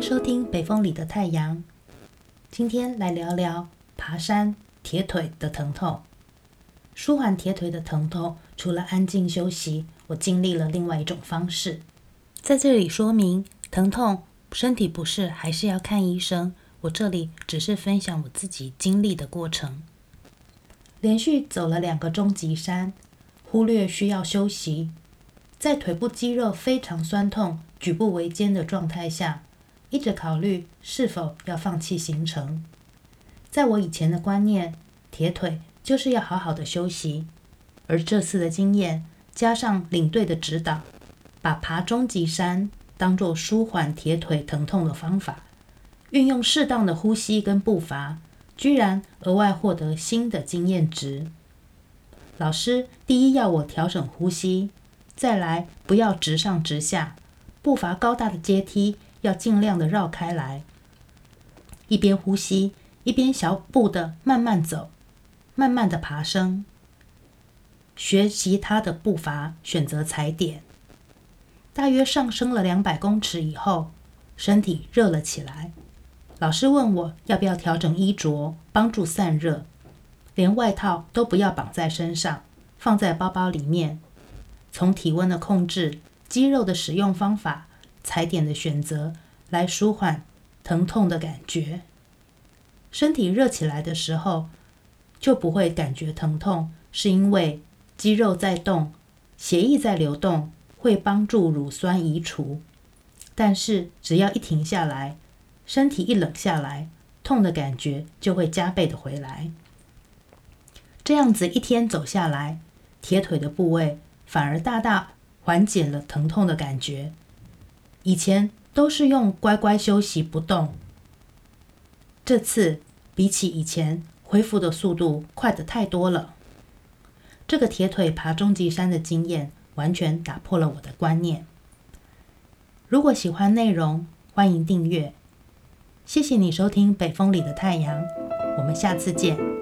收听北风里的太阳。今天来聊聊爬山铁腿的疼痛。舒缓铁腿的疼痛，除了安静休息，我经历了另外一种方式。在这里说明，疼痛、身体不适还是要看医生。我这里只是分享我自己经历的过程。连续走了两个中级山，忽略需要休息，在腿部肌肉非常酸痛、举步维艰的状态下，一直考虑是否要放弃行程。在我以前的观念，铁腿。就是要好好的休息，而这次的经验加上领队的指导，把爬终级山当作舒缓铁腿疼痛的方法，运用适当的呼吸跟步伐，居然额外获得新的经验值。老师第一要我调整呼吸，再来不要直上直下，步伐高大的阶梯要尽量的绕开来，一边呼吸一边小步的慢慢走。慢慢的爬升，学习他的步伐，选择踩点。大约上升了两百公尺以后，身体热了起来。老师问我要不要调整衣着，帮助散热，连外套都不要绑在身上，放在包包里面。从体温的控制、肌肉的使用方法、踩点的选择来舒缓疼痛的感觉。身体热起来的时候，就不会感觉疼痛，是因为肌肉在动，血液在流动，会帮助乳酸移除。但是只要一停下来，身体一冷下来，痛的感觉就会加倍的回来。这样子一天走下来，铁腿的部位反而大大缓解了疼痛的感觉。以前都是用乖乖休息不动，这次比起以前。恢复的速度快得太多了。这个铁腿爬终极山的经验，完全打破了我的观念。如果喜欢内容，欢迎订阅。谢谢你收听《北风里的太阳》，我们下次见。